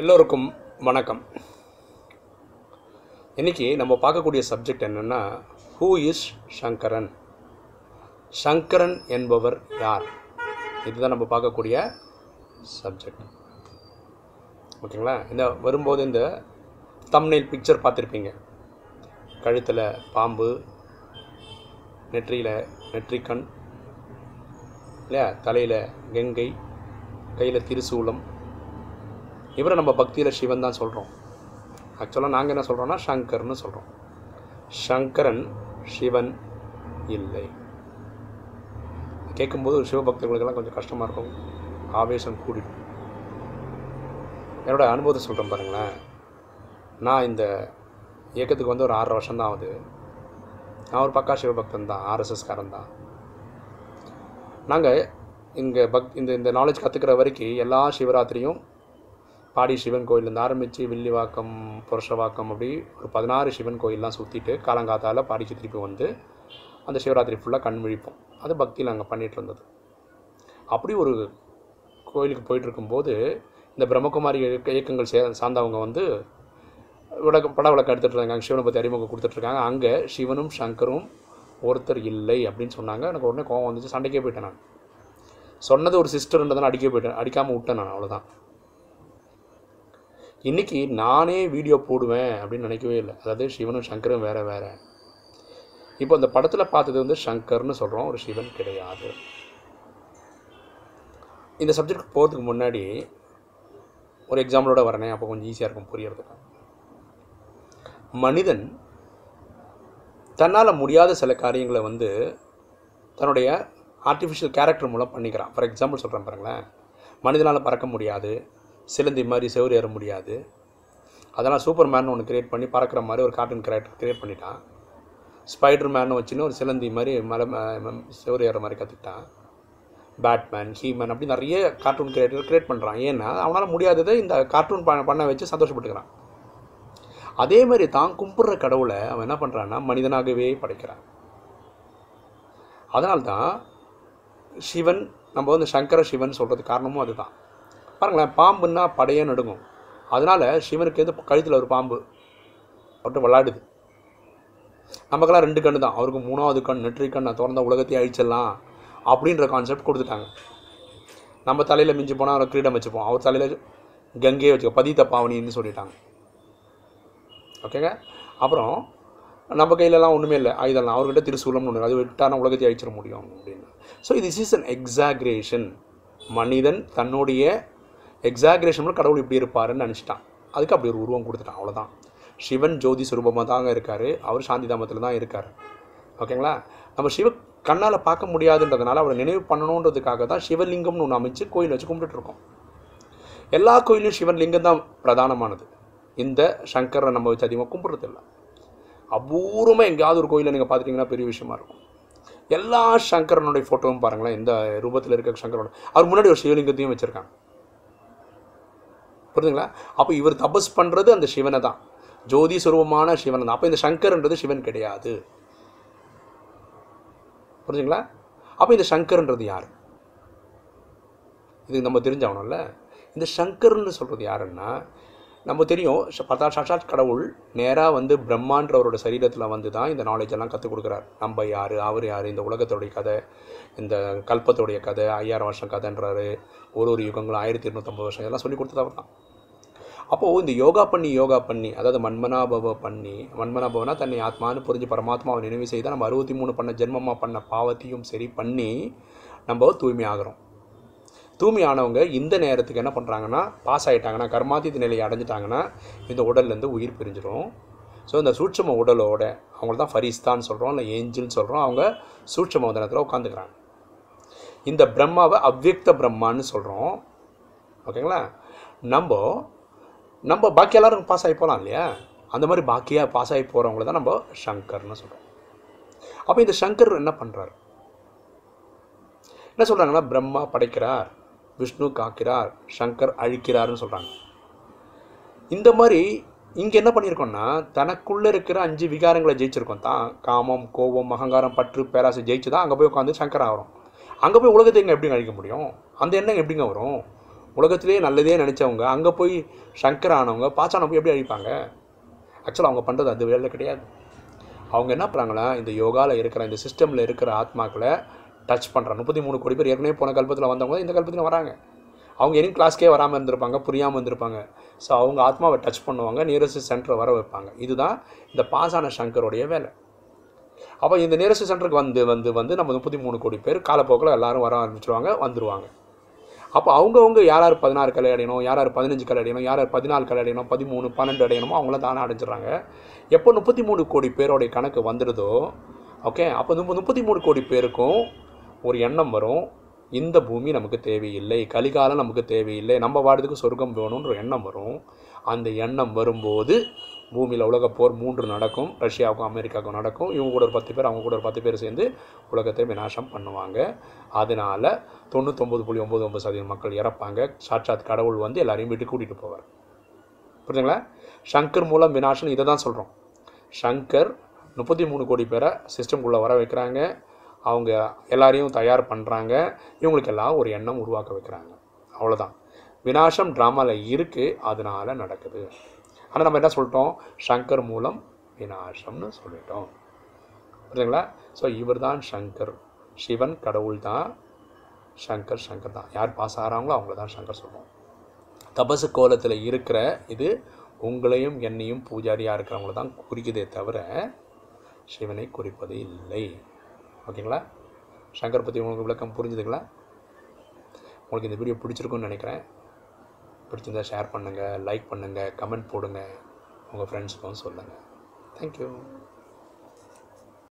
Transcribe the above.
எல்லோருக்கும் வணக்கம். இன்றைக்கி நம்ம பார்க்கக்கூடிய சப்ஜெக்ட் என்னென்னா ஹூ இஸ் சங்கரன்? சங்கரன் என்பவர் யார்? இதுதான் நம்ம பார்க்கக்கூடிய சப்ஜெக்ட் ஓகேங்களா? இந்த வரும்போது இந்த தம்னைல் பிக்சர் பார்த்துருப்பீங்க. கழுத்தில் பாம்பு நெற்றியில் நெற்றிக்கண் இல்லையா? தலையில் கங்கை கையில் திருசூலம் இவரை நம்ம பக்தியில் சிவன் தான் சொல்கிறோம் ஆக்சுவலாக நாங்கள் என்ன சொல்கிறோன்னா சங்கர்னு சொல்கிறோம் சங்கரன் சிவன் இல்லை. கேட்கும்போது ஒரு சிவபக்தர்களுக்கெல்லாம் கொஞ்சம் கஷ்டமாக இருக்கும். ஆவேசம் கூடிடும். என்னோட அனுபவத்தை சொல்கிறேன் பாருங்களேன். நான் இந்த இயக்கத்துக்கு வந்து ஒரு ஆறரை வருஷம் தான் ஆகுது. நான் ஒரு பக்கா சிவபக்தன் தான் ஆர்எஸ்எஸ்காரன் தான். நாங்கள் இங்கே பக் இந்த இந்த நாலேஜ் கற்றுக்கிற வரைக்கும் எல்லா சிவராத்திரியும் பாடி சிவன் கோயிலேருந்து ஆரம்பித்து வில்லிவாக்கம் புருஷவாக்கம் அப்படி ஒரு பதினாறு சிவன் கோயிலெலாம் சுற்றிட்டு காலங்காத்தால் பாடிச்சு திருப்பி வந்து அந்த சிவராத்திரி ஃபுல்லாக கண் விழிப்போம். அது பக்தியில் அங்கே பண்ணிகிட்டு இருந்தது. அப்படி ஒரு கோயிலுக்கு போயிட்டு இருக்கும்போது இந்த பிரம்மகுமாரி இயக்கங்கள் சே சார்ந்தவங்க வந்து விளக்க பட விளக்கம் எடுத்துகிட்டு இருக்காங்க சிவனை பற்றி அறிமுகம் கொடுத்துட்ருக்காங்க அங்கே சிவனும் சங்கரும் ஒருத்தர் இல்லை அப்படின்னு சொன்னாங்க. எனக்கு உடனே கோவம் வந்துச்சு. சண்டைக்கே போயிட்டேன் நான். சொன்னது ஒரு சிஸ்டர்ன்றதால அடிக்க போயிட்டேன். அடிக்காமல் விட்டேன் நான் அவ்வளோதான் இன்றைக்கி நானே வீடியோ போடுவேன் அப்படின்னு நினைக்கவே இல்லை. அதாவது சிவனும் சங்கரும் வேறு வேறு. இப்போ அந்த படத்தில் பார்த்தது வந்து சங்கர்னு சொல்கிறோம் ஒரு சிவன் கிடையாது. இந்த சப்ஜெக்ட் போகிறதுக்கு முன்னாடி ஒரு எக்ஸாம்பிளோட வரனே அப்போ கொஞ்சம் ஈஸியாக இருக்கும் புரியறதுக்கு. மனிதன் தன்னால் முடியாத சில காரியங்களை வந்து தன்னுடைய ஆர்டிஃபிஷியல் கேரக்டர் மூலம் பண்ணிக்கிறான். ஃபார் எக்ஸாம்பிள் சொல்கிறேன் பாருங்களேன். மனிதனால் பறக்க முடியாது. சிலந்தி மாதிரி செவரி ஏற முடியாது. அதெல்லாம் சூப்பர் மேன் ஒன்று கிரியேட் பண்ணி பறக்கிற மாதிரி ஒரு கார்ட்டூன் கேரக்டர் கிரியேட் பண்ணிட்டான். ஸ்பைடர் மேன் வச்சுன்னு ஒரு சிலந்தி மாதிரி மலை செவரி ஏற மாதிரி கற்றுக்கிட்டான் பேட்மேன் ஹீமேன் அப்படி நிறைய கார்ட்டூன் கிரியேட்டர் கிரியேட் பண்ணுறான் ஏன்னா அவனால் முடியாததை இந்த கார்ட்டூன் பண்ண பண்ண வச்சு சந்தோஷப்பட்டுக்கிறான். அதே மாதிரி தான் கும்பிட்ற கடவுளை அவன் என்ன பண்ணுறான்னா மனிதனாகவே படைக்கிறான். அதனால்தான் சிவன் நம்ம வந்து சங்கர சிவன் சொல்கிறது காரணமும் அதுதான். பாருங்களேன் பாம்புன்னா படையே நடுங்கும். அதனால் சிவனுக்கு வந்து கழுத்தில் ஒரு பாம்பு அவர்கிட்ட விளாடுது. நமக்கெல்லாம் ரெண்டு கண்ணு தான். அவருக்கு மூணாவது கண் நெற்றி கண் நான் திறந்த உலகத்தையே அழிச்சிடலாம் அப்படின்ற கான்செப்ட் கொடுத்துட்டாங்க. நம்ம தலையில் மிஞ்சி போனால் அவரை கிரீடம் வச்சுப்போம். அவர் தலையில் கங்கையே வச்சுக்கோ பதித்த பாவனின்னு சொல்லிட்டாங்க. ஓகேங்க அப்புறம் நம்ம கையிலலாம் ஒன்றுமே இல்லை. ஆயுதம்லாம் அவர்கிட்ட திருசூலம்னு ஒன்று அது விட்டான உலகத்தை அழிச்சிட முடியும் அப்படின்னு. ஸோ இது இஸ் அன் எக்ஸாக்ரேஷன் மனிதன் தன்னுடைய எக்ஸாக்ரேஷனில் கடவுள் இப்படி இருப்பாருன்னு நினச்சிட்டான். அதுக்கு அப்படி ஒரு உருவம் கொடுத்துட்டான் அவ்வளோதான் சிவன் ஜோதி சுரூபமாக தாங்க இருக்கார். அவர் சாந்தி தாமத்தில் தான் இருக்கார். ஓகேங்களா? நம்ம சிவ கண்ணால் பார்க்க முடியாதுன்றதுனால அவரை நினைவு பண்ணணுன்றதுக்காக தான் சிவலிங்கம்னு ஒன்று அமைச்சு கோயில் வச்சு கும்பிட்டுருக்கோம் எல்லா கோயிலும் சிவன் லிங்கம் தான் பிரதானமானது. இந்த சங்கரை நம்ம வச்சு அதிகமாக கும்பிட்றதில்ல. அபூர்வமாக எங்கேயாவது ஒரு கோயிலை நீங்கள் பார்த்துட்டிங்கன்னா பெரிய விஷயமா இருக்கும். எல்லா சங்கரனுடைய ஃபோட்டோவும் பாருங்களேன் இந்த ரூபத்தில் இருக்க சங்கரனோட. அவர் முன்னாடி ஒரு சிவலிங்கத்தையும் வச்சுருக்காங்க. புரியுதுங்களா அப்போ இவர் தபஸ் பண்ணுறது அந்த சிவனை தான். ஜோதி சுரூபமான சிவனை தான். அப்போ இந்த சங்கர்ன்றது சிவன் கிடையாது. புரிஞ்சுங்களா அப்போ இந்த சங்கர்ன்றது யார்? இது நம்ம தெரிஞ்சாகணும்ல. இந்த சங்கர்னு சொல்கிறது யாருன்னா நம்ம தெரியும் பத்தா சாட்சாத் கடவுள் நேராக வந்து பிரம்மான்றவரோட சரீரத்தில் வந்து தான் இந்த நாலேஜ் எல்லாம் கற்றுக் கொடுக்குறார். நம்ம யார்? அவர் யார்? இந்த உலகத்தோடைய கதை இந்த கல்பத்தோடைய கதை ஐயாயிரம் வருஷம் கதைன்றாரு. ஒரு ஒரு யுகங்களும் ஆயிரத்தி இருநூற்றம்பது வருஷம் இதெல்லாம் சொல்லி கொடுத்தது அவர் தான். அப்போது இந்த யோகா பண்ணி யோகா பண்ணி அதாவது மன்மனாபவ பண்ணி மன்மனாபவனா தன்னை ஆத்மான்னு புரிஞ்சு பரமாத்மாவை நினைவு செய்தால் நம்ம அறுபத்தி மூணு பண்ண ஜென்மமாக பண்ண பாவத்தையும் சரி பண்ணி நம்ம தூய்மை ஆகிறோம் இந்த நேரத்துக்கு என்ன பண்ணுறாங்கன்னா பாஸ் ஆகிட்டாங்கன்னா கர்மாதித்த நிலையை அடைஞ்சிட்டாங்கன்னா இந்த உடல்லேருந்து உயிர் பிரிஞ்சிடும் ஸோ இந்த சூட்சம உடலோட அவங்கள தான் ஃபரிஸ்தான்னு சொல்கிறோம் இல்லை ஏஞ்சில்னு சொல்கிறோம் அவங்க சூட்சம உதனத்தில் உட்காந்துக்கிறாங்க இந்த பிரம்மாவை அவ்வக்த பிரம்மான்னு சொல்கிறோம் ஓகேங்களா? நம்ம நம்ம பாக்கி எல்லாரும் பாஸ் ஆகி போகலாம் இல்லையா? அந்த மாதிரி பாக்கியாக பாஸ் ஆகி போகிறவங்கள தான் நம்ம ஷங்கர்னு சொல்கிறோம் அப்போ இந்த சங்கர் என்ன பண்ணுறாரு என்ன சொல்கிறாங்கன்னா பிரம்மா படைக்கிறார் விஷ்ணு காக்கிறார் சங்கர் அழிக்கிறாருன்னு சொல்கிறாங்க இந்த மாதிரி இங்கே என்ன பண்ணியிருக்கோம்னா தனக்குள்ளே இருக்கிற அஞ்சு விகாரங்களை ஜெயிச்சிருக்கோம் தான். காமம் கோபம் அகங்காரம் பற்று பேராசை ஜெயிச்சு தான் அங்கே போய் உட்காந்து சங்கர் ஆகிறோம். அங்கே போய் உலகத்தை எங்கே எப்படிங்க அழிக்க முடியும்? அந்த எண்ணம் எப்படிங்க வரும்? உலகத்திலேயே நல்லதே நினச்சவங்க அங்கே போய் சங்கர் ஆனவங்க பாச்சான போய் எப்படி அழிப்பாங்க? ஆக்சுவலாக அவங்க பண்ணுறது அது வேலை கிடையாது. அவங்க என்ன பண்ணுறாங்களா இந்த யோகாவில் இருக்கிற இந்த சிஸ்டமில் இருக்கிற ஆத்மாக்களை டச் பண்ணுறாங்க முப்பத்தி மூணு கோடி பேர் ஏற்கனவே போன கல்பத்தில் வந்தவங்க இந்த கல்பத்தில் வராங்க. அவங்க இனி கிளாஸ்க்கே வராமல் இருந்திருப்பாங்க புரியாமல் இருந்திருப்பாங்க. ஸோ அவங்க ஆத்மாவை டச் பண்ணுவாங்க நியரஸ்ட் சென்டரை வர வைப்பாங்க. இதுதான் இந்த பாசான சங்கருடைய வேலை. அப்போ இந்த நியரஸ்ட் சென்டருக்கு வந்து வந்து வந்து நம்ம முப்பத்தி மூணு கோடி பேர் காலப்போக்கில் எல்லோரும் வர ஆரம்பிச்சிருவாங்க வந்துடுவாங்க அப்போ அவங்கவுங்க யார் யார் பதினாறு கலை அடையணும் யார் யார் பதினஞ்சு கலை அடையணும் யார் யார் பதினாலு கலை அடையணும் பதிமூணு பன்னெண்டு அடையணுமோ அவங்களாம் தானே அடைஞ்சிடறாங்க. எப்போ முப்பத்தி மூணு கோடி பேரோடைய கணக்கு வந்துடுதோ ஓகே அப்போ முப்பத்தி மூணு கோடி பேருக்கும் ஒரு எண்ணம் வரும். இந்த பூமி நமக்கு தேவையில்லை கலிகாலம் நமக்கு தேவையில்லை நம்ம வாடுறதுக்கு சொர்க்கம் வேணுன்ற எண்ணம் வரும். அந்த எண்ணம் வரும்போது பூமியில் உலக போர் மூன்று நடக்கும். ரஷ்யாவுக்கும் அமெரிக்காவுக்கும் நடக்கும். இவங்க கூட ஒரு பத்து பேர் அவங்க கூட ஒரு பத்து பேர் சேர்ந்து உலகத்தை விநாசம் பண்ணுவாங்க. அதனால் தொண்ணூத்தொம்பது புள்ளி ஒம்பது ஒம்பது சதவீதம் மக்கள் இறப்பாங்க. சாட்சாத் கடவுள் வந்து எல்லாரையும் வீட்டுக்கு கூட்டிகிட்டு போவார். புரிஞ்சுங்களா? சங்கர் மூலம் விநாசம் இதை தான் சொல்கிறோம் சங்கர் முப்பத்தி மூணு கோடி பேரை சிஸ்டம்குள்ளே வர வைக்கிறாங்க. அவங்க எல்லாரையும் தயார் பண்ணுறாங்க இவங்களுக்கு எல்லாம் ஒரு எண்ணம் உருவாக்க வைக்கிறாங்க. அவ்வளோதான் வினாசம் ட்ராமாவில் இருக்குது அதனால் நடக்குது. ஆனால் நம்ம என்ன சொல்லிட்டோம்? சங்கர் மூலம் விநாசம்னு சொல்லிட்டோம். புரியுதுங்களா? ஸோ இவர் தான் சங்கர். சிவன் கடவுள் தான் சங்கர் சங்கர் தான். யார் பாஸ் ஆகிறாங்களோ அவங்கள தான் சங்கர் சொல்லுவோம். தபசு கோலத்தில் இருக்கிற இது உங்களையும் என்னையும் பூஜாரியாக இருக்கிறவங்கள தான் குறிக்குதே தவிர சிவனை குறிப்பது இல்லை. ஓகேங்களா? சங்கர் பற்றி உங்களுக்கு விளக்கம் புரிஞ்சுதுங்களா? உங்களுக்கு இந்த வீடியோ பிடிச்சிருக்குன்னு நினைக்கிறேன். பிடிச்சிருந்தா ஷேர் பண்ணுங்கள் லைக் பண்ணுங்கள் கமெண்ட் போடுங்க. உங்கள் ஃப்ரெண்ட்ஸுக்கும் சொல்லுங்கள் தேங்க்யூ